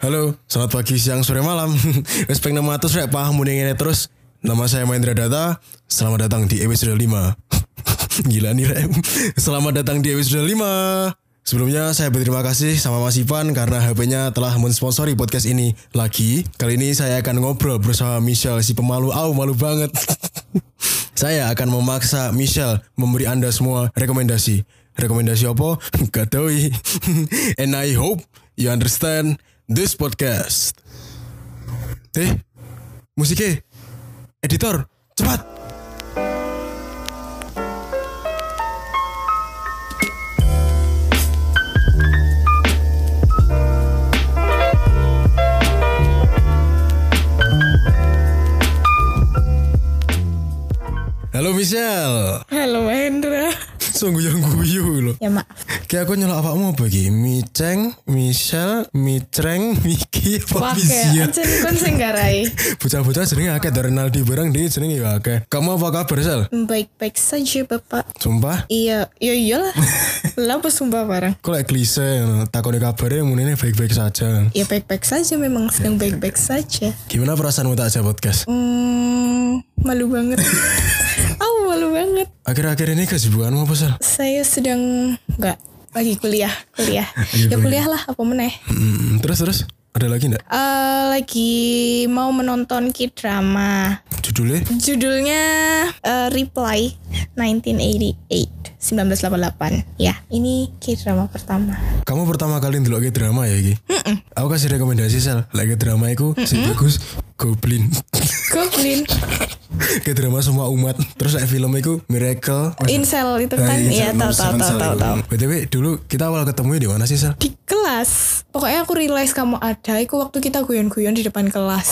Halo, selamat pagi, siang, sore, malam. Respect nama atus rek paham muni ngene terus. Nama saya Mahendra Data. Selamat datang di episode 5. Gila nih rek. Selamat datang di episode 5. Sebelumnya saya berterima kasih sama Mas Ivan karena HP-nya telah mensponsori podcast ini lagi. Kali ini saya akan ngobrol bersama Michelle si pemalu. Au, malu banget. saya akan memaksa Michelle memberi Anda semua rekomendasi. Rekomendasi apa? Gak tahu. And I hope you understand this podcast. Eh, musiknya. Editor, cepat. Halo Michelle. Halo Hendra. Sungguh yang guyu loh. Ya maaf. Kayak aku nyelok apa iki? Miceng, Michelle, Micreng, Miki, apa Wah kayak kon sing garai. Bocah-bocah jenenge akeh dari Ronaldo barang dia jenenge ya akeh. Kamu apa kabar, Sel? Baik-baik saja Bapak. Sumpah? Iya, iya iyalah. Lah apa sumpah barang. Kok lek klise takone kabare munine baik-baik saja. Ya baik-baik saja memang sedang baik-baik saja. Gimana perasaanmu tak aja podcast? Hmm, malu banget. Malu banget. Akhir-akhir ini kesibukanmu apa, Sel? Saya sedang enggak lagi kuliah, kuliah. Ya kuliah. lah apa meneh. Hmm, terus terus ada lagi enggak? Eh lagi mau menonton K-drama. Judulnya? Judulnya eh, Reply 1988 1988 ya ini K-drama pertama Kamu pertama kali ndelok drama ya iki? Aku kasih rekomendasi Sel. Lagi drama iku sing bagus Goblin. Goblin Kayak drama semua umat. Terus kayak film itu Miracle. Incel itu kan Nah, Iya tahu tahu tahu tahu tahu BTW dulu kita awal ketemu di mana sih Sel? di kelas pokoknya aku realize kamu ada itu waktu kita guyon-guyon di depan kelas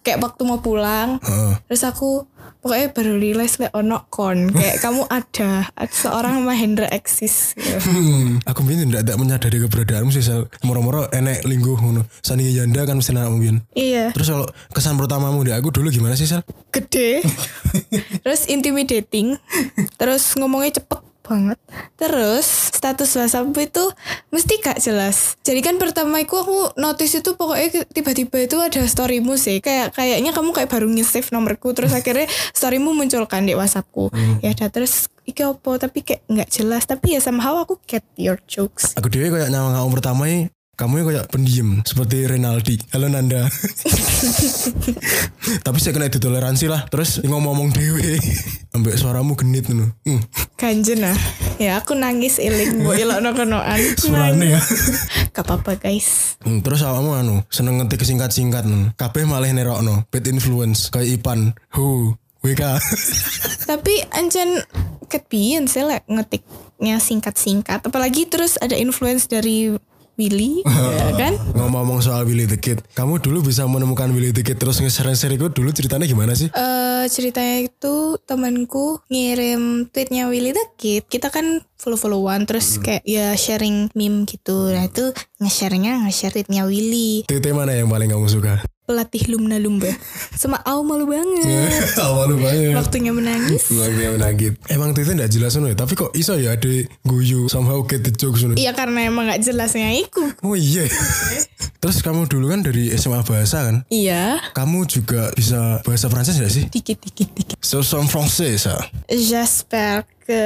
kayak waktu mau pulang Heeh. terus aku pokoknya baru realize kayak ono kon kayak kamu ada ada seorang Mahendra eksis gitu. Hmm, aku mungkin tidak tidak menyadari keberadaanmu sih Sel. Moro-moro enek lingguh ngono. Sani Yanda kan mesti anak mungkin. iya Terus kalau kesan pertamamu di aku dulu gimana sih Sel? gede terus intimidating terus ngomongnya cepet banget. Terus status WhatsApp itu mesti gak jelas. Jadi kan pertama itu aku notice itu pokoknya tiba-tiba itu ada storymu sih. Kayak kayaknya kamu kayak baru nge-save nomorku terus akhirnya storymu muncul kan di WhatsAppku. Ya udah terus iki opo? Tapi kayak nggak jelas. Tapi ya somehow aku get your jokes. Aku dewe kayak nyawang kamu pertama kamu kayak pendiam seperti Renaldi. Halo Nanda. Tapi saya kena ditoleransi lah. Terus ngomong-ngomong dewe. Ambek suaramu genit ngono. Hmm. kanjen ah ya aku nangis iling mbok ilokno konoan Suarane ya. gak apa-apa guys Hmm, terus awakmu anu seneng ngetik singkat-singkat ngono. Kabeh malah nerokno. Bad influence kayak Ipan. Hu. WK. Tapi ancen ketbian sih lek ngetiknya singkat-singkat. Apalagi terus ada influence dari Willy, ya kan? Ngomong-ngomong soal Willy the Kid, kamu dulu bisa menemukan Willy the Kid terus nge-share-share itu dulu ceritanya gimana sih? Eh ceritanya itu temanku ngirim tweetnya Willy the Kid. Kita kan follow-followan terus kayak ya sharing meme gitu. Nah itu nge-share-nya nge-share tweetnya Willy. TT mana yang paling kamu suka? Pelatih lumna lumba. Sama au malu banget. Awal banget. Waktunya menangis. Lagi menagih. Emang TT nggak jelas ya, tapi kok iso ya ada guyu somehow get the jokes. Iya karena emang gak jelasnya iku. Oh iya. Terus kamu dulu kan dari SMA bahasa kan? Iya. Kamu juga bisa bahasa Prancis gak sih? Dikit-dikit dikit. So some français ça. J'espère que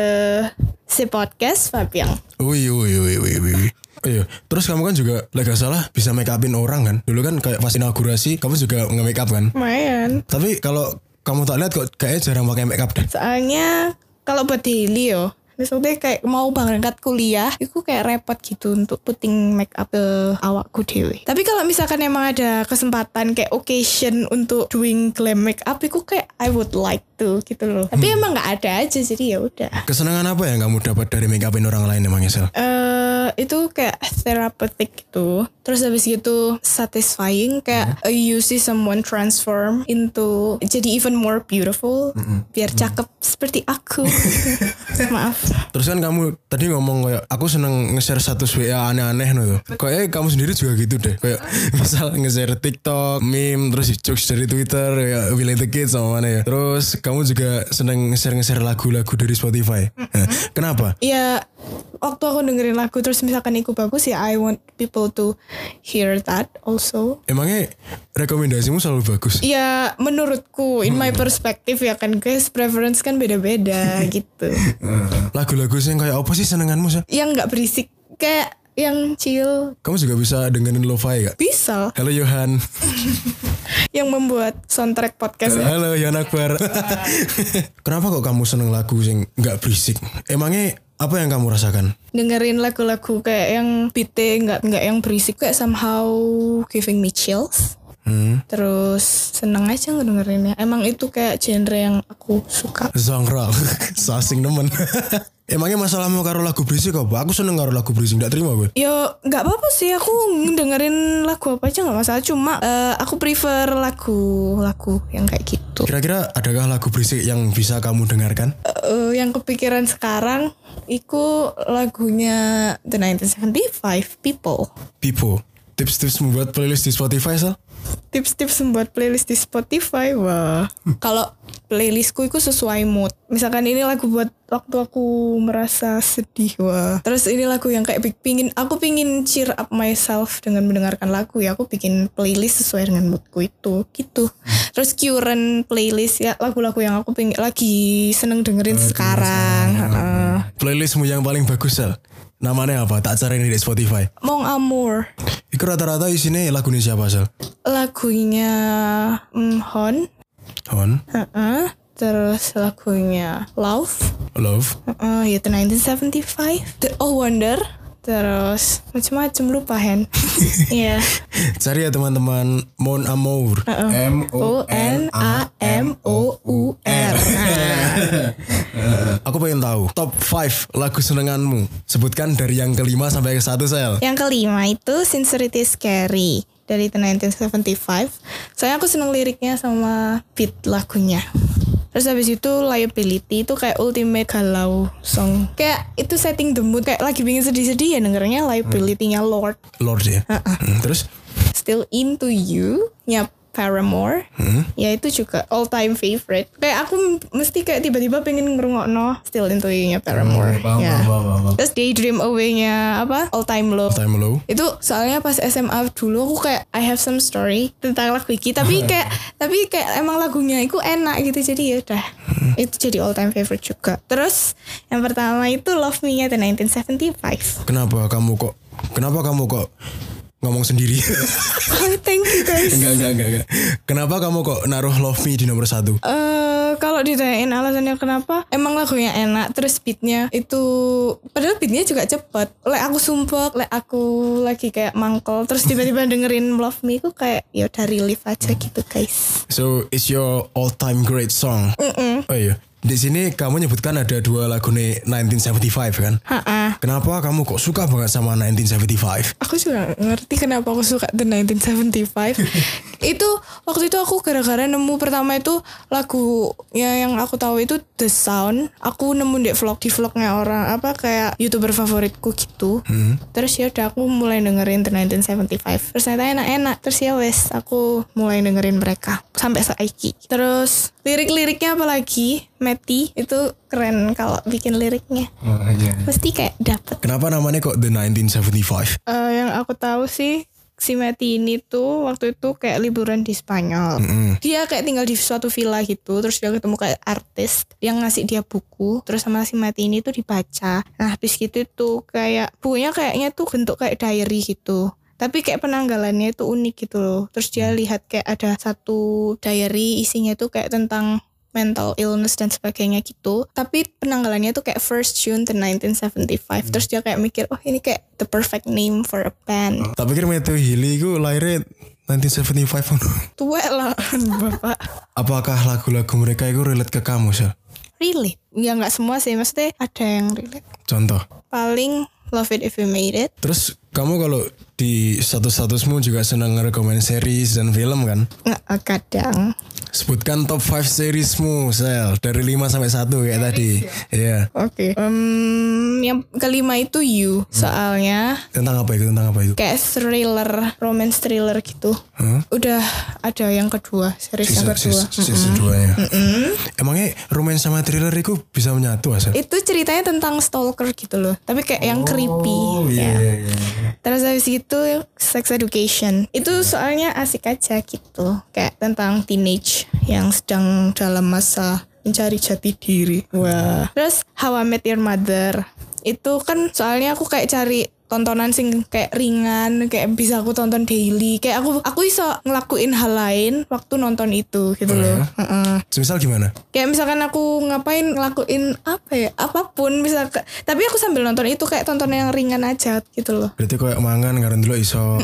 ce podcast va bien. Wih, wih, wih, wih, wih. Iya, terus kamu kan juga, lah gak salah, bisa make upin orang kan? Dulu kan kayak pas inaugurasi, kamu juga nge-make up kan? Lumayan. Tapi kalau kamu tak lihat kok kayaknya jarang pakai make up deh. Soalnya kalau buat daily yo, misalnya kayak mau berangkat kuliah, itu kayak repot gitu untuk putting make up ke awakku dewe. Tapi kalau misalkan emang ada kesempatan kayak occasion untuk doing glam make up, itu kayak I would like to gitu loh. Tapi emang nggak ada aja jadi ya udah. Kesenangan apa yang kamu dapat dari make upin orang lain emangnya Sel? eh itu kayak therapeutic gitu. Terus habis gitu satisfying kayak uh, you see someone transform into jadi even more beautiful. Biar cakep seperti aku. Maaf. Terus kan kamu tadi ngomong kayak aku seneng nge-share status WA aneh-aneh no tuh. Kayaknya kamu sendiri juga gitu deh. Kayak misal nge-share TikTok, meme, terus jokes dari Twitter, kayak Willy the Kid sama mana ya. Terus kamu juga seneng nge-share nge-share lagu-lagu dari Spotify. Nah, kenapa? Ya waktu aku dengerin lagu terus misalkan itu bagus ya I want people to hear that also. Emangnya rekomendasimu selalu bagus? Ya menurutku in my perspective ya kan guys preference kan beda-beda gitu. Lagu-lagu yang kayak apa sih senenganmu sih? Yang nggak berisik kayak yang chill Kamu juga bisa dengerin lo-fi gak? bisa Halo Johan. yang membuat soundtrack podcast ya. Halo Johan Akbar. Kenapa kok kamu seneng lagu yang nggak berisik? Emangnya apa yang kamu rasakan? dengerin lagu-lagu kayak yang beatnya nggak nggak yang berisik kayak somehow giving me chills Hmm. terus seneng aja ngedengerinnya emang itu kayak genre yang aku suka Genre. Sasing nemen. Emangnya masalahmu karo lagu berisik apa? Aku seneng karo lagu berisik, gak terima gue. Yo nggak apa-apa sih aku dengerin lagu apa aja nggak masalah cuma eh, aku prefer lagu-lagu yang kayak gitu Kira-kira adakah lagu berisik yang bisa kamu dengarkan? Eh, yang kepikiran sekarang itu lagunya The 1975 People Pipo. Tips-tips membuat playlist di Spotify, Sal? tips-tips membuat playlist di Spotify wah. Kalau playlistku itu sesuai mood. Misalkan ini lagu buat waktu aku merasa sedih wah. Terus ini lagu yang kayak pi- pingin aku pingin cheer up myself dengan mendengarkan lagu ya. Aku bikin playlist sesuai dengan moodku itu gitu. Terus current playlist ya lagu-lagu yang aku pingin lagi seneng dengerin sekarang Heeh. Playlistmu yang paling bagus, Sal? Namanya apa? Tak cari di Spotify. Mong Amour Iku rata-rata isinya lagu ini siapa, Sal? lagunya mm, Hon Hon, Heeh. terus lagunya Love Love, Oh ya itu 1975 The Oh Wonder Terus macam-macam lupa Hen. Iya. Cari ya teman-teman. Mon Amour. M O N A M O U R. Aku pengen tahu top 5 lagu senenganmu. Sebutkan dari yang kelima sampai ke satu sel. Yang kelima itu Sincerity Scary Dari the 1975 Soalnya aku seneng liriknya sama beat lagunya Terus habis itu Liability itu kayak ultimate galau song. Kayak itu setting the mood Kayak lagi pingin sedih-sedih ya dengernya Liability-nya Lord. Lord ya. Hmm, Terus? Still Into You nya Paramore. Ya itu juga all time favorite. Kayak aku mesti kayak tiba-tiba pengen ngerungokno Still Into You nya Paramore ya. terus Daydream Away nya apa? All Time Low. Time Low. itu soalnya pas SMA dulu aku kayak I have some story tentang lagu ini tapi kayak tapi kayak emang lagunya itu enak gitu. Jadi ya udah itu jadi all time favorite juga. Terus yang pertama itu Love Me nya The 1975 Kenapa kamu kok Kenapa kamu kok ngomong sendiri? oh, thank you guys enggak, enggak, enggak, enggak. Kenapa kamu kok naruh Love Me di nomor satu? Eh kalau ditanyain alasannya kenapa, emang lagunya enak, terus beatnya itu, padahal beatnya juga cepet. Lek aku sumpah, lek aku lagi kayak mangkel, terus tiba-tiba dengerin Love Me itu kayak ya udah relief aja gitu guys. So, it's your all time great song. Oh iya. Di sini kamu nyebutkan ada dua lagu nih 1975 kan? Ha Kenapa kamu kok suka banget sama 1975? Aku juga ngerti kenapa aku suka The 1975 Itu waktu itu aku gara-gara nemu pertama itu lagunya yang aku tahu itu The Sound. Aku nemu di vlog di vlognya orang apa kayak youtuber favoritku gitu. Terus ya udah aku mulai dengerin The 1975 Terus ternyata enak-enak. Terus ya wes aku mulai dengerin mereka Sampai saiki. Terus lirik-liriknya apalagi Meti itu keren kalau bikin liriknya Mesti kayak dapet Kenapa namanya kok The 1975? Eh, yang aku tahu sih si Mati ini tuh waktu itu kayak liburan di Spanyol. Dia kayak tinggal di suatu villa gitu, terus dia ketemu kayak artis yang ngasih dia buku, terus sama si Mati ini tuh dibaca. Nah, habis gitu tuh kayak bukunya kayaknya tuh bentuk kayak diary gitu. Tapi kayak penanggalannya itu unik gitu loh. Terus dia lihat kayak ada satu diary isinya tuh kayak tentang mental illness dan sebagainya gitu. Tapi penanggalannya tuh kayak first June the 1975. Terus dia kayak mikir, oh ini kayak the perfect name for a band. Tak pikir Matthew Healy itu lahirnya 1975 Tua lah bapak. Apakah lagu-lagu mereka itu relate ke kamu sih? Relate? Ya nggak semua sih, maksudnya ada yang relate. Contoh. Paling Love It If You Made It. Terus kamu kalau di status-statusmu juga senang ngerekomen series dan film kan? Nggak, kadang. Sebutkan top 5 seriesmu, Sel. Dari 5 sampai 1 kayak tadi. Iya. Oke. Em, yang kelima itu You. Soalnya Tentang apa itu? Tentang apa itu? kayak thriller, romance thriller gitu. Hah? Udah ada yang kedua, series yang Season, kedua. season, 2 ya. Emangnya romance sama thriller itu bisa menyatu, Asel? Itu ceritanya tentang stalker gitu loh. Tapi kayak yang creepy. Oh iya, ya. iya, iya. Terus habis itu sex education. Itu soalnya asik aja gitu. Kayak tentang teenage yang sedang dalam masa mencari jati diri. Wah. Terus How I Met Your Mother. Itu kan soalnya aku kayak cari tontonan sing kayak ringan, kayak bisa aku tonton daily. Kayak aku aku iso ngelakuin hal lain waktu nonton itu gitu Oh, loh. ya? Heeh. Semisal gimana? Kayak misalkan aku ngapain ngelakuin apa ya, apa pun bisa tapi aku sambil nonton itu kayak tontonan yang ringan aja gitu loh. Berarti kayak mangan karena dulu iso.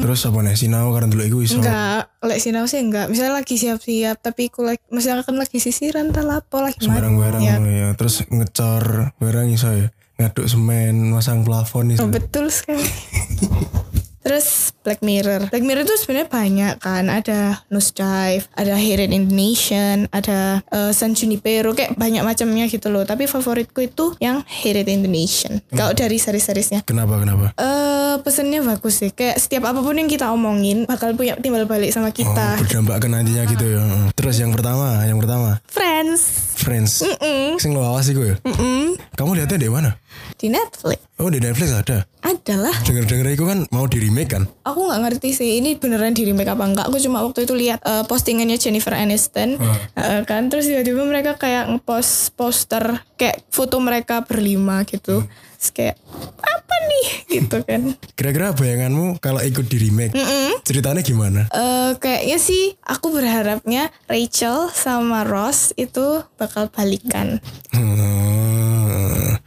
Terus apa nih? Sinau karena dulu iku iso. Enggak, lek sinau sih enggak. Misalnya lagi siap-siap tapi aku lagi misalkan lagi sisiran tak lapo lagi Barang-barang Ya, ya. Terus ngecor barang iso ya. Ngaduk semen, masang plafon iso. oh, betul sekali. Terus Black Mirror. Black Mirror itu sebenarnya banyak kan. Ada Nosedive, ada Hidden in the Nation, ada uh, San Junipero, kayak banyak macamnya gitu loh. Tapi favoritku itu yang Hidden in the Nation. Kalau dari series-seriesnya. Kenapa? Kenapa? Eh pesennya bagus sih. Kayak setiap apa pun yang kita omongin bakal punya timbal balik sama Oh, kita. berdampak ke nantinya gitu ya. Terus yang pertama, yang pertama, Friends. Friends. Mm-mm. Sing lo awas iku ya. Mm-mm. Kamu lihatnya di mana? Di Netflix. Oh di Netflix ada. Adalah. Dengar-dengar itu kan mau di remake kan? Aku nggak ngerti sih ini beneran di remake apa enggak. Aku cuma waktu itu lihat eh, postingannya Jennifer Aniston Eh, kan terus tiba-tiba mereka kayak ngepost poster kayak foto mereka berlima gitu. Terus kayak apa nih gitu kan. Kira-kira bayanganmu kalau ikut di remake, ceritanya gimana? Eh kayaknya sih aku berharapnya Rachel sama Ross itu bakal balikan. Hmm.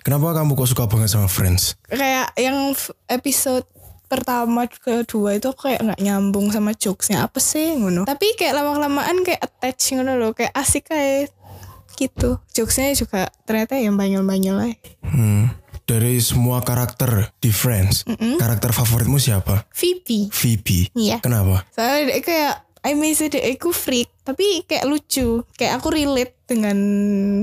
Kenapa kamu kok suka banget sama Friends? Kayak yang episode pertama kedua itu aku kayak nggak nyambung sama jokesnya apa sih ngono. Tapi kayak lama-lamaan kayak attach ngono loh, kayak asik kayak gitu. Jokesnya juga ternyata yang banyol-banyol lah. Hmm. Dari semua karakter di Friends, karakter favoritmu siapa? Phoebe. Phoebe. Iya. Kenapa? Soalnya dia kayak I may say dia aku freak, tapi kayak lucu. Kayak aku relate dengan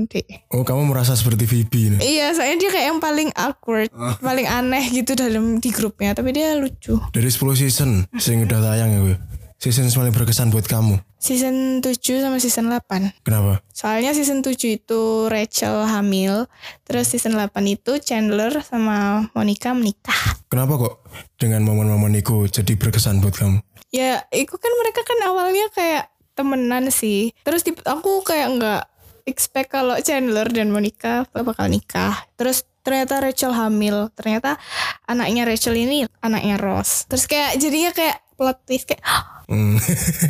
dia. Oh kamu merasa seperti Phoebe nih? Iya, soalnya dia kayak yang paling awkward, paling aneh gitu dalam di grupnya, tapi dia lucu. Dari 10 season, sing udah tayang ya gue. Season yang paling berkesan buat kamu. Season 7 sama season 8. Kenapa? Soalnya season 7 itu Rachel hamil, terus season 8 itu Chandler sama Monica menikah. Kenapa kok dengan momen-momen itu jadi berkesan buat kamu? Ya, itu kan mereka kan awalnya kayak temenan sih. Terus tipe- aku kayak nggak expect kalau Chandler dan Monica bakal nikah. Terus ternyata Rachel hamil. Ternyata anaknya Rachel ini anaknya Ross. Terus kayak jadinya kayak plot twist kayak Hmm.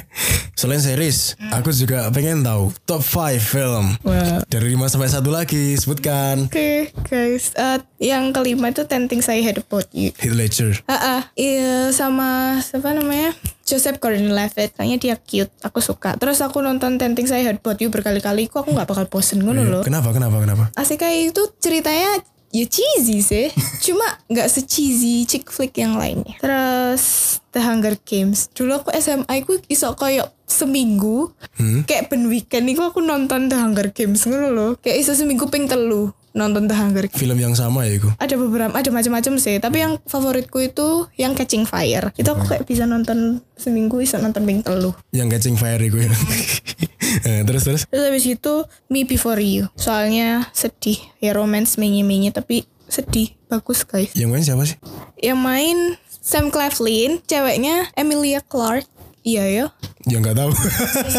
Selain series, aku juga pengen tahu top 5 film. Wah. Dari 5 sampai 1 lagi, sebutkan. Oke guys, Eh, yang kelima itu Ten Things I Hate About You. Heath Ledger. Ah, ah, iya sama siapa namanya? Joseph Gordon-Levitt. Kayaknya dia cute. Aku suka. Terus aku nonton Ten Things I Hate About You berkali-kali. Kok aku nggak bakal bosen ngono loh. Kenapa? Kenapa? Kenapa? Asik kayak itu ceritanya ya cheesy sih. Cuma nggak se-cheesy chick flick yang lainnya. Terus The Hunger Games. Dulu aku SMA aku iso kayak seminggu kayak ben weekend iku aku nonton The Hunger Games ngono loh. Kayak iso seminggu ping telu nonton The Hunger Games. Film yang sama ya itu. Ada beberapa, ada macam-macam sih. Tapi yang favoritku itu yang Catching Fire. Itu aku kayak bisa nonton seminggu bisa nonton ping telu. Yang Catching Fire itu ya. Eh, terus terus. Terus habis itu Me Before You. Soalnya sedih. Ya romance menye-menye tapi sedih. Bagus guys. Yang main siapa sih? Yang main Sam Claflin, ceweknya Emilia Clarke. Iya ya. Ya nggak tahu.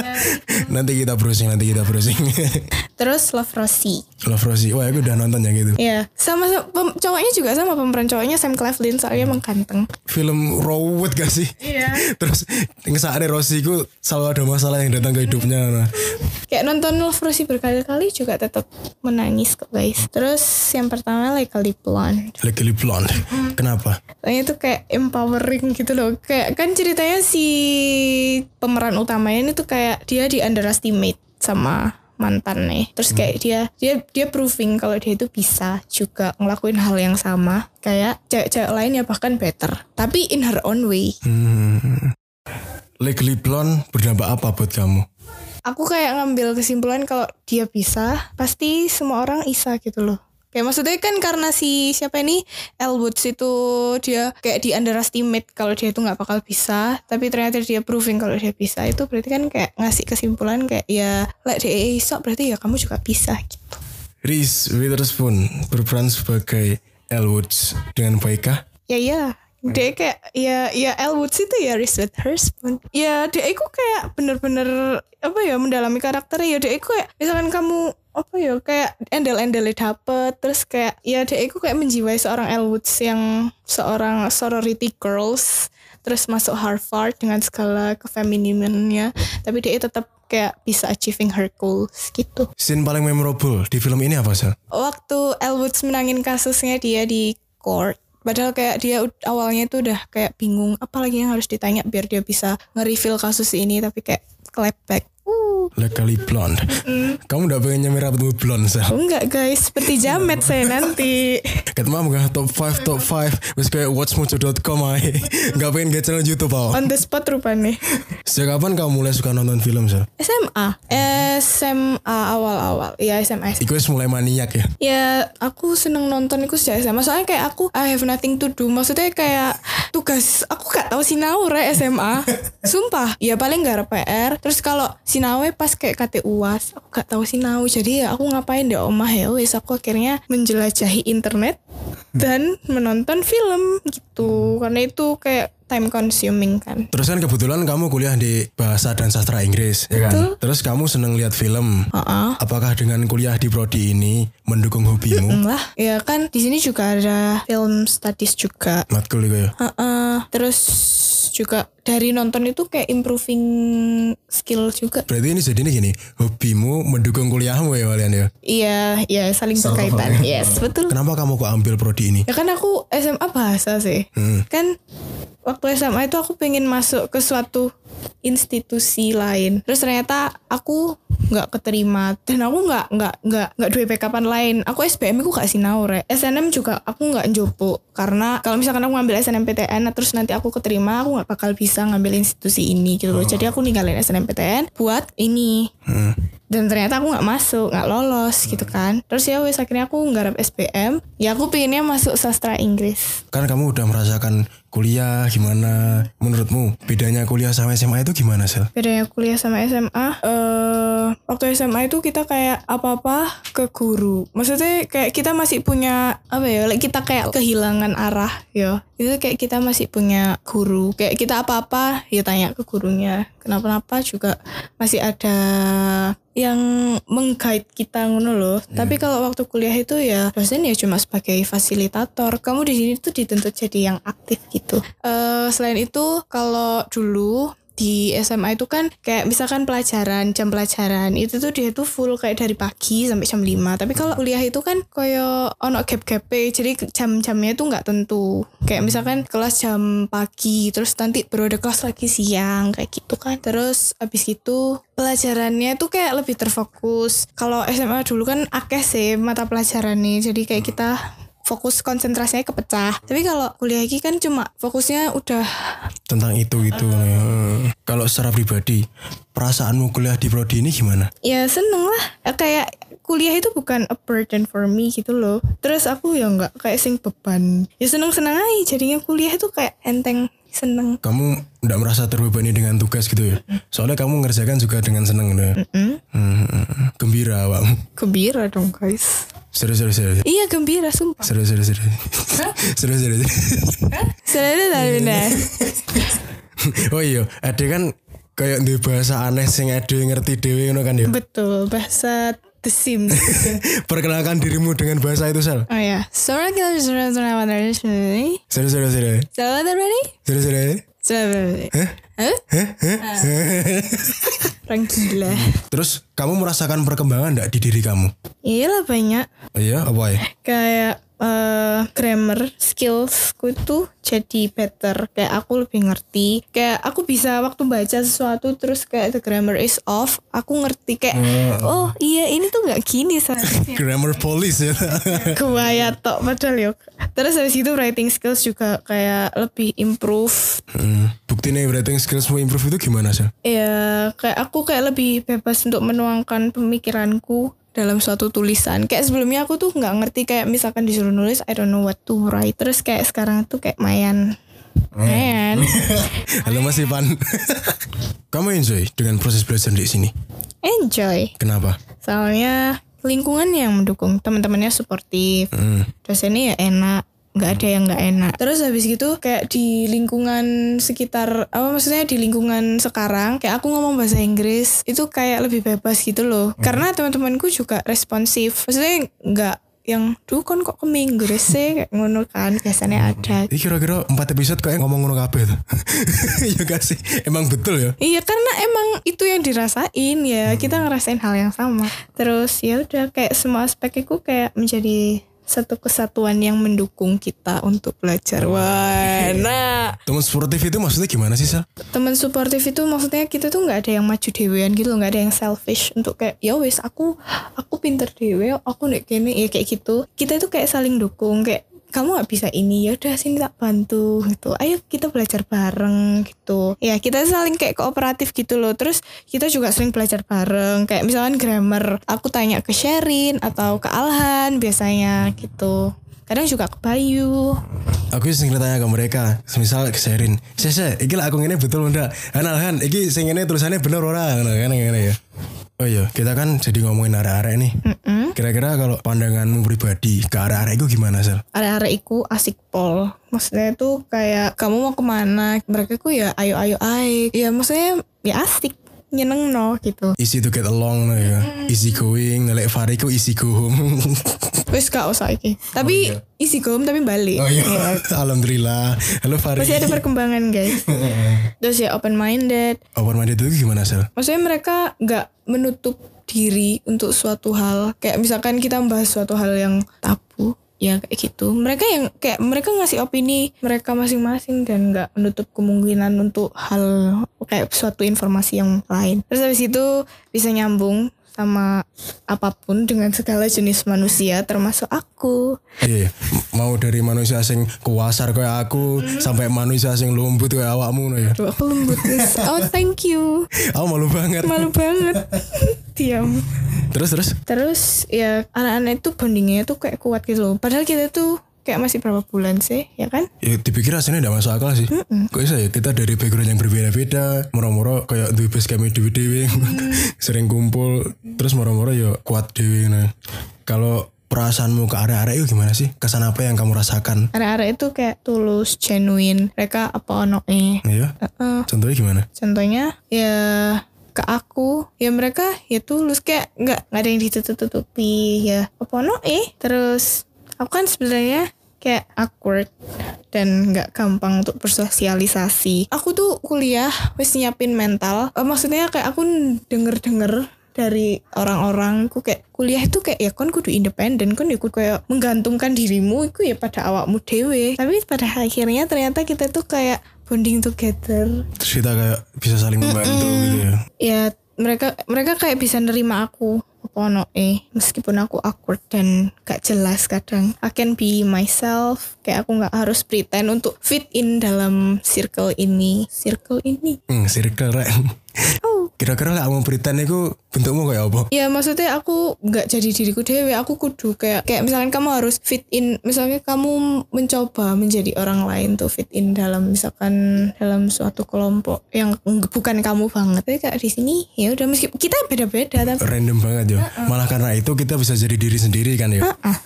nanti kita browsing, nanti kita browsing. Terus Love Rosie. Love Rosie. Wah, aku udah nonton ya gitu. Iya. Sama pem- cowoknya juga sama pemeran cowoknya Sam Claflin soalnya emang ganteng. Film rawat gak sih? Iya. Terus ngesaatnya Rosie itu selalu ada masalah yang datang ke hidupnya. Nah. Kayak nonton Love Rosie berkali-kali juga tetap menangis kok guys. Terus yang pertama Legally Blonde. Legally Blonde. Kenapa? Soalnya itu kayak empowering gitu loh. Kayak kan ceritanya si pemeran utamanya ini tuh kayak dia di underestimate sama mantan nih. Terus kayak dia dia dia proving kalau dia itu bisa juga ngelakuin hal yang sama kayak cewek-cewek lain ya bahkan better. Tapi in her own way. Hmm. Legally Blonde berdampak apa buat kamu? aku kayak ngambil kesimpulan kalau dia bisa, pasti semua orang bisa gitu loh. Kayak maksudnya kan karena si siapa ini El Woods itu dia kayak di underestimate kalau dia itu nggak bakal bisa, tapi ternyata dia proving kalau dia bisa. Itu berarti kan kayak ngasih kesimpulan kayak ya like dia iso berarti ya kamu juga bisa gitu. Reese Witherspoon berperan sebagai Elwoods dengan baikkah? Ya iya, dia kayak ya ya El Woods itu ya Reese Witherspoon. Ya dia itu kayak bener-bener apa ya mendalami karakternya ya dia itu kayak misalkan kamu apa ya kayak endel-endel dapet terus kayak ya dia itu kayak menjiwai seorang El Woods yang seorang sorority girls terus masuk Harvard dengan segala kefeminimannya tapi dia tetap kayak bisa achieving her goals gitu Scene paling memorable di film ini apa sih? waktu El Woods menangin kasusnya dia di court Padahal kayak dia awalnya tuh udah kayak bingung apalagi yang harus ditanya biar dia bisa nge-reveal kasus ini tapi kayak clap back. Uh, Legally blonde. Kamu udah pengen nyamir rambutmu blonde sel? enggak guys, seperti jamet saya nanti. Ketemu gak? Top 5 top 5 Wes kayak watchmojo.com aja Gak pengen get channel Youtube apa On the spot rupanya. Sejak kapan kamu mulai suka nonton film sel? SMA, SMA awal-awal, ya SMA. Iku wis mulai maniak ya. Ya aku seneng nonton itu sejak SMA Soalnya kayak aku I have nothing to do. Maksudnya kayak tugas Aku gak tahu sinau re SMA Sumpah. Ya paling gak PR Terus kalau pas kayak KT UAS Aku gak tahu sinau Jadi ya aku ngapain di omah ya? Wes aku akhirnya menjelajahi internet Dan menonton film gitu. Karena itu kayak time consuming kan Terus kan kebetulan kamu kuliah di bahasa dan sastra Inggris ya kan? Betul. Terus kamu seneng lihat film Heeh. Apakah dengan kuliah di prodi ini mendukung hobimu? lah ya kan di sini juga ada film studies juga Matkul itu ya Heeh. terus juga dari nonton itu kayak improving skill juga. Berarti ini jadi ini gini Hobimu mendukung kuliahmu ya kalian ya Iya, iya saling berkaitan. Yes, betul. Kenapa kamu kok ambil prodi ini? Ya kan aku SMA bahasa sih. Hmm. Kan waktu SMA itu aku pengen masuk ke suatu institusi lain. Terus ternyata aku nggak keterima dan aku nggak nggak nggak nggak duwe backupan lain. Aku SBM aku gak sinau rek. SNM juga aku nggak njopo karena kalau misalkan aku ngambil SNMPTN terus nanti aku keterima aku nggak bakal bisa ngambil institusi ini gitu loh. Jadi aku ninggalin SNMPTN buat ini Hmm. Dan ternyata aku nggak masuk nggak lolos gitu kan. Terus ya wes akhirnya aku nggarap SPM ya aku pengennya masuk sastra Inggris. Kan kamu udah merasakan kuliah gimana? Menurutmu bedanya kuliah sama SMA itu gimana sel? bedanya kuliah sama SMA eh waktu SMA itu kita kayak apa-apa ke guru. Maksudnya kayak kita masih punya apa ya like kita kayak kehilangan arah ya itu kayak kita masih punya guru kayak kita apa-apa ya tanya ke gurunya kenapa-napa juga masih ada yang mengguide kita ngono loh. Tapi kalau waktu kuliah itu ya dosen ya cuma sebagai fasilitator. Kamu di sini tuh dituntut jadi yang aktif gitu. eh selain itu kalau dulu di SMA itu kan kayak misalkan pelajaran jam pelajaran itu tuh dia tuh full kayak dari pagi sampai jam 5 tapi kalau kuliah itu kan koyo ono gap gap jadi jam-jamnya tuh nggak tentu. Kayak misalkan kelas jam pagi terus nanti baru ada kelas lagi siang kayak gitu kan. Terus abis itu pelajarannya tuh kayak lebih terfokus. Kalau SMA dulu kan akeh sih mata pelajarannya jadi kayak kita fokus konsentrasinya kepecah tapi kalau kuliah lagi kan cuma fokusnya udah Tentang itu gitu. Hmm. Kalau secara pribadi, perasaanmu kuliah di prodi ini gimana? ya seneng lah Eh, kayak kuliah itu bukan a burden for me gitu loh terus aku ya nggak kayak sing beban ya seneng seneng aja jadinya kuliah itu kayak enteng seneng Kamu nggak merasa terbebani dengan tugas gitu ya? Soalnya kamu ngerjakan juga dengan seneng gitu ya? Hmm, hmm. Gembira awakmu. gembira dong guys Serius, serius, serius. iya gembira sumpah Serius, serius, serius. Serius, serius. Selalu tak benar oh iya, ada kan kayak di bahasa aneh sing ada ngerti dewe ngono kan ya. betul bahasa The Sims Perkenalkan dirimu dengan bahasa itu sel. oh ya seorang kita sudah sudah sini Serius, serius, serius. selamat ready Serius, serius. selamat ready Hah? Orang gila Terus kamu merasakan perkembangan enggak di diri kamu? Iyalah banyak Iya, apa ya? Kayak eh, grammar skillsku itu jadi better. Kayak aku lebih ngerti. Kayak aku bisa waktu baca sesuatu terus kayak the grammar is off aku ngerti. Kayak oh. iya ini tuh nggak gini seharusnya. Grammar police ya. kebaya tok padahal yuk terus habis itu writing skills juga kayak lebih improve. Hmm. Bukti nih writing skills mau improve itu gimana sih? ya kayak aku kayak lebih bebas untuk menuangkan pemikiranku dalam suatu tulisan kayak sebelumnya aku tuh nggak ngerti kayak misalkan disuruh nulis I don't know what to write terus kayak sekarang tuh kayak mayan mayan Halo Mas Ivan. Kamu enjoy dengan proses belajar di sini? enjoy Kenapa? soalnya lingkungan yang mendukung teman-temannya suportif Hmm. dosennya ya enak nggak ada yang nggak enak. Terus habis gitu kayak di lingkungan sekitar apa maksudnya di lingkungan sekarang kayak aku ngomong bahasa Inggris itu kayak lebih bebas gitu loh. Karena teman-temanku juga responsif. Maksudnya nggak yang duh kon kok ke Inggris sih? Kayak ngono kan biasanya ada. Ini kira-kira 4 episode kayak ngomong ngono kabeh tuh. Iya gak sih? Emang betul ya? Iya karena emang itu yang dirasain ya. Kita ngerasain hal yang sama. Terus ya udah kayak semua aspek itu kayak menjadi satu kesatuan yang mendukung kita untuk belajar. Wah nah. Teman sportif itu maksudnya gimana sih, Sal? teman suportif itu maksudnya kita tuh nggak ada yang maju dewean gitu nggak ada yang selfish untuk kayak ya wes aku aku pinter dewe aku nek kene ya kayak gitu. Kita itu kayak saling dukung kayak kamu nggak bisa ini ya udah sini tak bantu gitu. Ayo kita belajar bareng gitu. Ya kita saling kayak kooperatif gitu loh. Terus kita juga sering belajar bareng. Kayak misalkan grammar aku tanya ke Sherin atau ke Alhan biasanya gitu kadang juga ke Bayu Aku sing tanya ke mereka, misal ke Sherin, "Sese, iki lah aku ngene betul ndak? Analhan, iki sing ngene tulisannya bener ora?" Ngono kan ngene ya. Oh iya, kita kan jadi ngomongin arah-arah nih. Mm-mm. Kira-kira kalau pandanganmu pribadi ke arah-arah itu gimana, Sal? Arek-arek iku asik pol. Maksudnya tuh kayak kamu mau ke mana? Mereka ku ya ayo ayo ayo. Ya maksudnya ya asik nyeneng no gitu. Easy to get along no, ya. Easy going, ngelek Fari ku easy go home. Wes gak usah iki. Tapi isi gom tapi balik. oh iya. Alhamdulillah. Halo Fari. Masih ada perkembangan guys. Terus ya open minded. Open minded itu gimana, Sal? Maksudnya mereka nggak menutup diri untuk suatu hal. Kayak misalkan kita membahas suatu hal yang tabu. Ya kayak gitu. Mereka yang kayak mereka ngasih opini mereka masing-masing dan nggak menutup kemungkinan untuk hal kayak suatu informasi yang lain. Terus habis itu bisa nyambung sama apa pun dengan segala jenis manusia termasuk aku. Iya, mau dari manusia sing kuasar kayak aku sampai manusia sing lembut kayak awakmu no ya. Aku lembut. Oh thank you. Aku malu banget. Malu banget. Diam. Terus terus Terus ya anak-anak itu bondingnya tuh kayak kuat gitu loh. Padahal kita tuh kayak masih berapa bulan sih, ya kan? ya dipikir rasanya tidak masuk akal sih. Kok bisa ya kita dari background yang berbeda-beda, moro-moro kayak duwe base kami dewi dewi sering kumpul, terus moro-moro ya kuat dewi nah. Kalau perasaanmu ke area-area itu gimana sih? Kesan apa yang kamu rasakan? Anak-anak itu kayak tulus, genuine. Mereka apa ono eh. Iya. Contohnya gimana? Contohnya ya ke aku ya mereka ya tulus kayak nggak nggak ada yang ditutup-tutupi ya apa no eh terus aku kan sebenarnya kayak awkward dan nggak gampang untuk bersosialisasi. Aku tuh kuliah wis nyiapin mental. Eh, maksudnya kayak aku denger-denger dari orang-orang ku kayak kuliah itu kayak ya kon kudu independen kon ya kudu kayak menggantungkan dirimu itu ya pada awakmu dewe tapi pada akhirnya ternyata kita tuh kayak bonding together. Terus kita kayak bisa saling membantu gitu ya. ya mereka mereka kayak bisa nerima aku apa no eh meskipun aku awkward dan gak jelas kadang I can be myself. Kayak aku nggak harus pretend untuk fit in dalam circle ini. Circle ini? Hmm, circle rek. Oh Kira-kira lah kamu pretend itu bentukmu kayak apa? ya maksudnya aku nggak jadi diriku dewe aku kudu kayak kayak misalkan kamu harus fit in misalnya kamu mencoba menjadi orang lain tuh fit in dalam misalkan dalam suatu kelompok yang bukan kamu banget tapi kayak di sini ya udah meski kita beda-beda tapi Random banget ya. Malah karena itu kita bisa jadi diri sendiri kan ya. Ah,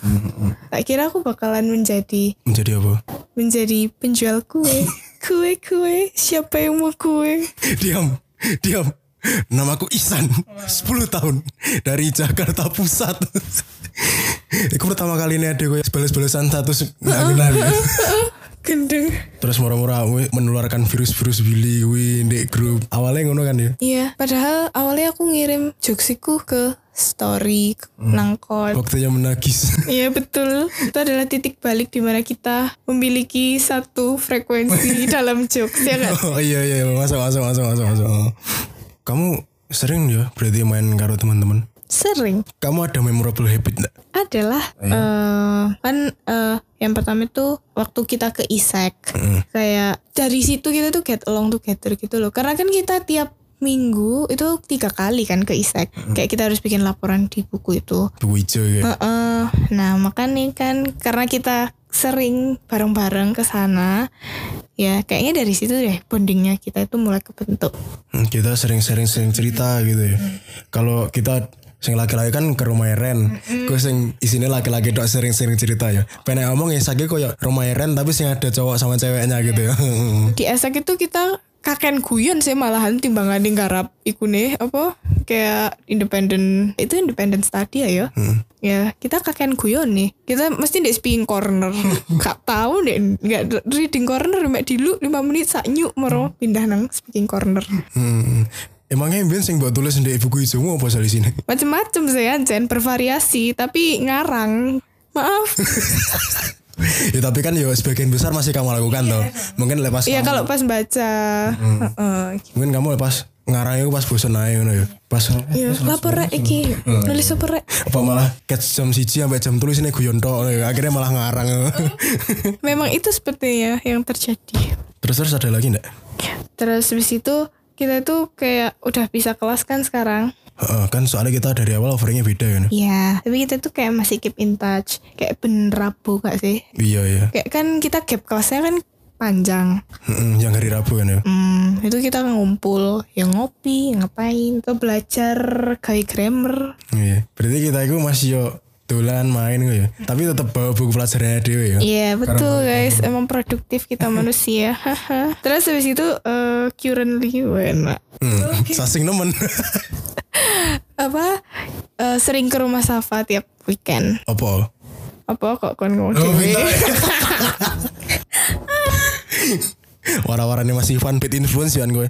tak kira aku bakalan menjadi Menjadi apa? menjadi penjual kue. kue kue, siapa yang mau kue? diam, diam. Namaku Isan, 10 tahun dari Jakarta Pusat. Itu pertama kali ini ada gue balas-balasan satu kenal ya. Gendeng. Terus murah-murah gue menularkan virus-virus Billy gue di grup. Awalnya ngono kan ya. Iya, padahal awalnya aku ngirim joksiku ke story nang kon. Waktunya menagis. Iya betul. Itu adalah titik balik di mana kita memiliki satu frekuensi dalam jokes ya kan? oh iya iya masuk masuk masuk masuk masuk. Kamu sering ya berarti main karo teman-teman? Sering. Kamu ada memorable habit enggak? Adalah eh kan eh yang pertama itu waktu kita ke ISEC. Kayak dari situ kita tuh get along together gitu loh. Karena kan kita tiap minggu itu tiga kali kan ke ISEC. Kayak kita harus bikin laporan di buku itu. Buku hijau ya. Heeh. Nah makanya kan karena kita sering bareng-bareng ke sana, ya kayaknya dari situ deh bondingnya kita itu mulai kebentuk. Hmm, Kita sering-sering sering cerita gitu ya. Kalau kita sing laki-laki kan ke rumah Ren, gue sing isinya laki-laki dok sering-sering cerita ya. Pengen ngomong ya sakit koyo rumah Ren tapi sing ada cowok sama ceweknya gitu ya. Di ISEC itu kita kaken guyon sih malahan timbangan garap iku nih apa kayak independent itu independent study ya ya. Ya, kita kaken guyon nih. Kita mesti di speaking corner. Gak tahu deh, nggak reading corner mek dulu 5 menit sak nyuk moro pindah nang speaking corner. Hmm. Emangnya Mbien sing buat tulis di buku hijau apa soal di sini? Macem-macem sih Anjen, bervariasi tapi ngarang. Maaf. ya tapi kan ya sebagian besar masih kamu lakukan toh. Mungkin lepas Iya kamu- kalau pas baca. Heeh. mungkin kamu lepas ngarang itu pas bosan aja ngono ya. Pas Iya, lapor rek iki. Nulis apa rek? apa malah catch jam siji sampai jam tulis ini guyon tok ya. akhirnya malah ngarang Memang itu sepertinya yang terjadi. terus terus ada lagi enggak Terus habis itu kita tuh kayak udah bisa kelas kan sekarang. Kan soalnya kita dari awal offeringnya beda kan Iya, tapi kita tuh kayak masih keep in touch. Kayak bener Rabu gak sih? iya iya Kayak kan kita gap kelasnya kan panjang. Heeh, yang hari Rabu kan ya Hmm, itu kita ngumpul, yang ngopi, ngapain, atau belajar kayak grammar. iya berarti kita itu masih yo dolan main gitu ya tapi tetap bawa buku pelajarannya dewe ya Iya betul guys, emang produktif kita manusia. Terus habis itu eh currently enak. hmm, sasing nemen Apa? Eh, sering ke rumah Safa tiap weekend. apa? Apa kok kon ngomong Oh, wara-waranya masih fun bit influence kan gue?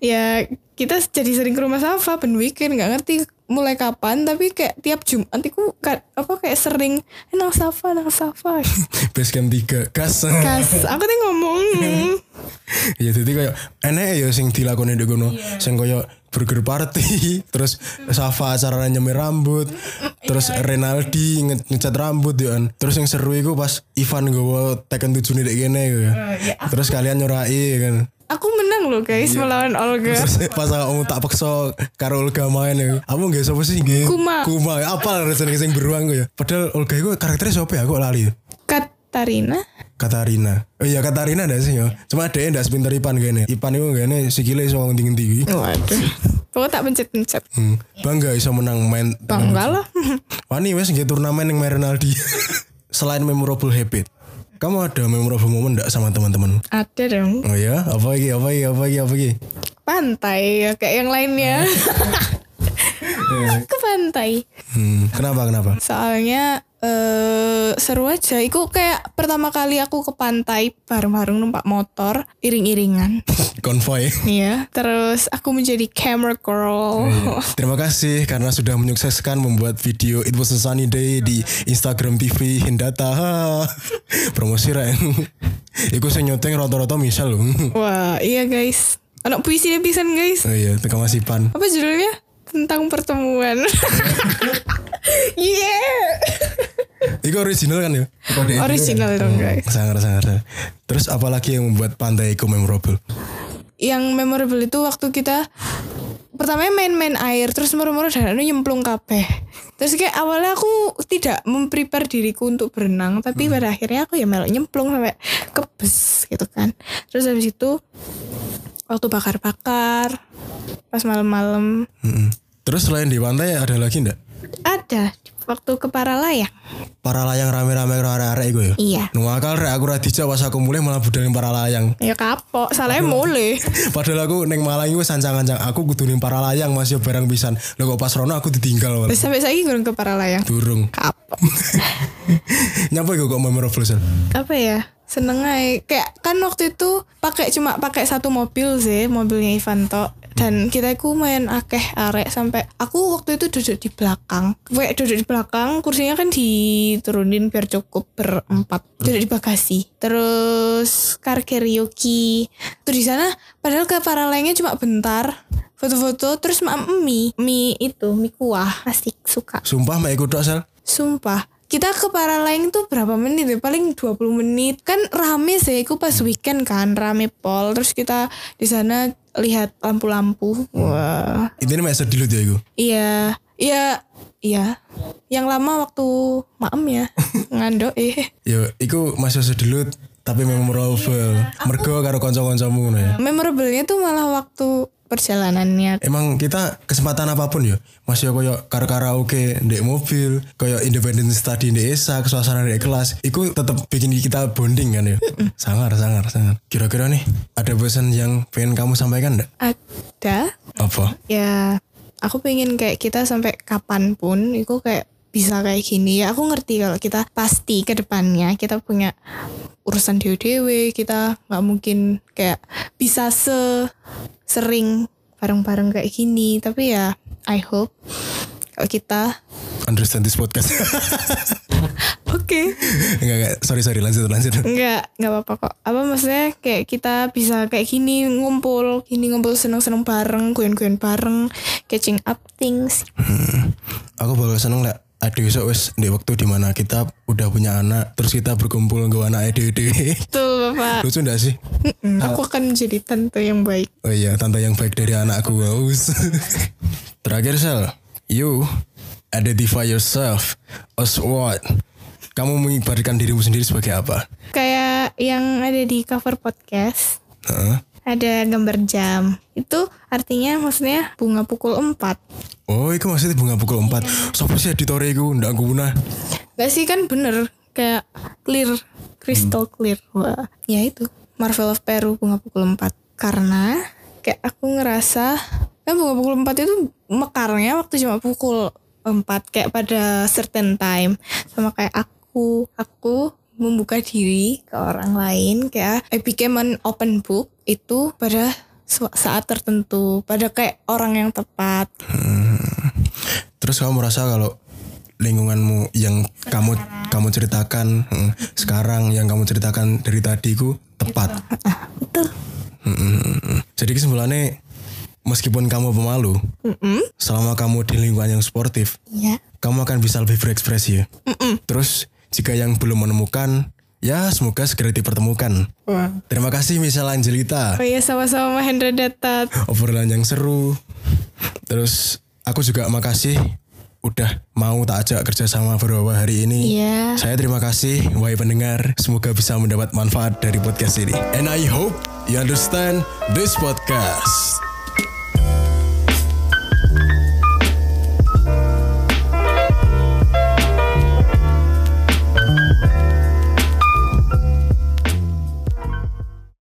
Ya kita jadi sering ke rumah Safa ben weekend nggak ngerti mulai kapan tapi kayak tiap Jumat ka- apa kayak sering eh, nang Safa nang Safa. Base camp 3 gas. Kas aku tuh ngomong. Ya jadi kayak enak ya sing dilakoni di kono. Sing kayak burger party terus Safa acara nyemir rambut terus Renaldi nge- ngecat rambut ya kan. Terus yang seru itu pas Ivan gue tekan tujuh nih gini ya terus kalian nyorai ya kan. Aku menang loh guys melawan Olga. Terus pas aku tak paksa karo Olga main ya. Kamu gak siapa sih gak Kuma. Kuma apa rasanya sing beruang gue ya. Padahal Olga itu karakternya siapa ya? Aku lali Katarina Katarina. Oh iya Katarina ada sih ya cuma dia ndak sepinter Ipan gini Ipan itu gini sikile so tinggi tinggi waduh. Pokoknya tak pencet-pencet. Hmm, bangga bisa menang main bangga lah. Wani wes nggak turnamen yang main Ronaldo. Selain memorable habit, kamu ada memorable moment enggak sama teman-teman? ada dong. Oh ya, apa lagi, apa lagi, apa lagi, apa lagi? pantai ya kayak yang lainnya. Ke pantai. Hmm, kenapa, kenapa? soalnya eh seru aja iku kayak pertama kali aku ke pantai bareng-bareng numpak motor iring-iringan Konvoy. Iya, terus aku menjadi camera girl. Terima kasih karena sudah menyukseskan membuat video It Was a Sunny Day di Instagram TV Hindata. Promosi Ren. Iku saya nyoteng rata-rata misal loh. Wah, iya guys. Anak puisi pisan guys. Oh iya, tekan masih pan. Apa judulnya? Tentang pertemuan. yeah. Iku original kan ya? Original dong guys. Sangat, sangat, sangat. Terus apalagi yang membuat pantai itu memorable? Yang memorable itu waktu kita pertamanya main-main air terus moro-moro dan nyemplung kabeh. Terus kayak awalnya aku tidak memprepare diriku untuk berenang, tapi pada akhirnya aku ya melok nyemplung sampai kebes gitu kan. Terus habis itu waktu bakar-bakar pas malam-malam Mm-mm. Terus selain di pantai ada lagi enggak? ada waktu ke Paralayang. Para layang rame-rame karo arek-arek iku ya. Iya. Nuwakal rek aku ra dijak pas aku mulai malah budal ning para layang. Ya kapok, salahnya mulai. Padahal aku neng Malang iku sancang-sancang aku kudu ning para layang masih barang pisan. Lho kok pas rono aku ditinggal malah. Terus sampai saya gurung ke Paralayang. Durung. Kapok. Nyapa iku kok memorable sel? Apa ya? Seneng aja. Kayak kan waktu itu pakai cuma pakai satu mobil sih, mobilnya Ivan tok. Dan kita itu main akeh arek sampai aku waktu itu duduk di belakang. Kayak duduk di belakang kursinya kan diturunin biar cukup berempat. Duduk di bagasi. Terus car karaoke. Tuh di sana padahal ke para lainnya cuma bentar. Foto-foto terus mak mie mie itu mie kuah. Asik suka. Sumpah mak ikut sel. Sumpah kita ke Paralayang tuh berapa menit ya? Paling 20 menit. Kan rame sih, aku pas weekend kan rame pol. Terus kita di sana lihat lampu-lampu. Wah. Ini mak sedih ya iku. Iya, iya, iya. Yang lama waktu maem ya, ngandok eh. Yo, iku masih sedih tapi memorable. Mergo karo kanca-kancamu ya. Memorable-nya tuh malah waktu perjalanannya. Emang kita kesempatan apa pun ya, masih koyo karo karaoke di mobil, koyo independent study di ESA, suasana di kelas, itu tetap bikin kita bonding kan ya. sangar, sangar, sangar. Kira-kira nih, ada pesan yang pengen kamu sampaikan enggak? Ada. Apa? Ya, aku pengen kayak kita sampai kapan pun, itu kayak bisa kayak gini ya aku ngerti kalau kita pasti ke depannya kita punya urusan dewe-dewe kita nggak mungkin kayak bisa se sering bareng-bareng kayak gini tapi ya I hope kalau kita understand this podcast. oke enggak, enggak, sorry, sorry, lanjut, lanjut. Enggak, enggak apa-apa kok. Apa maksudnya kayak kita bisa kayak gini ngumpul, gini ngumpul seneng-seneng bareng, guyon-guyon bareng, catching up things. Hmm, aku bakal seneng lah ada besok wes di waktu di mana kita udah punya anak terus kita berkumpul nggak anak ede Betul bapak. lucu enggak sih Mm, aku akan menjadi tante yang baik. oh iya tante yang baik dari anakku haus terakhir sel you identify yourself as what kamu mengibarkan dirimu sendiri sebagai apa Kayak yang ada di cover podcast. Hah? Ada gambar jam. Itu artinya maksudnya bunga pukul 4. Oh, itu maksudnya bunga pukul 4. Sopo sih editore iku ndak guna. Gak sih kan bener kayak clear, crystal clear. Wah, ya itu Marvel of Peru bunga pukul 4. Karena kayak aku ngerasa kan bunga pukul 4 itu mekarnya waktu cuma pukul 4 kayak pada certain time sama kayak aku aku membuka diri ke orang lain kayak I became an open book itu pada saat tertentu pada kayak orang yang tepat Terus kamu merasa kalau lingkunganmu yang kamu kamu ceritakan hmm, sekarang yang kamu ceritakan dari tadi ku tepat. ah betul Hmm, Jadi kesimpulannya meskipun kamu pemalu, Mm-mm. selama kamu di lingkungan yang sportif, ya kamu akan bisa lebih berekspresi ya. Mm-mm. Terus jika yang belum menemukan, ya semoga segera dipertemukan. Wah. Terima kasih Michelle Angelita. Oh iya sama-sama Mahendra Datat. obrolan yang seru. Terus aku juga makasih udah mau tak ajak kerja sama beberapa hari ini. Iya. Saya terima kasih wahai pendengar. Semoga bisa mendapat manfaat dari podcast ini. And I hope you understand this podcast.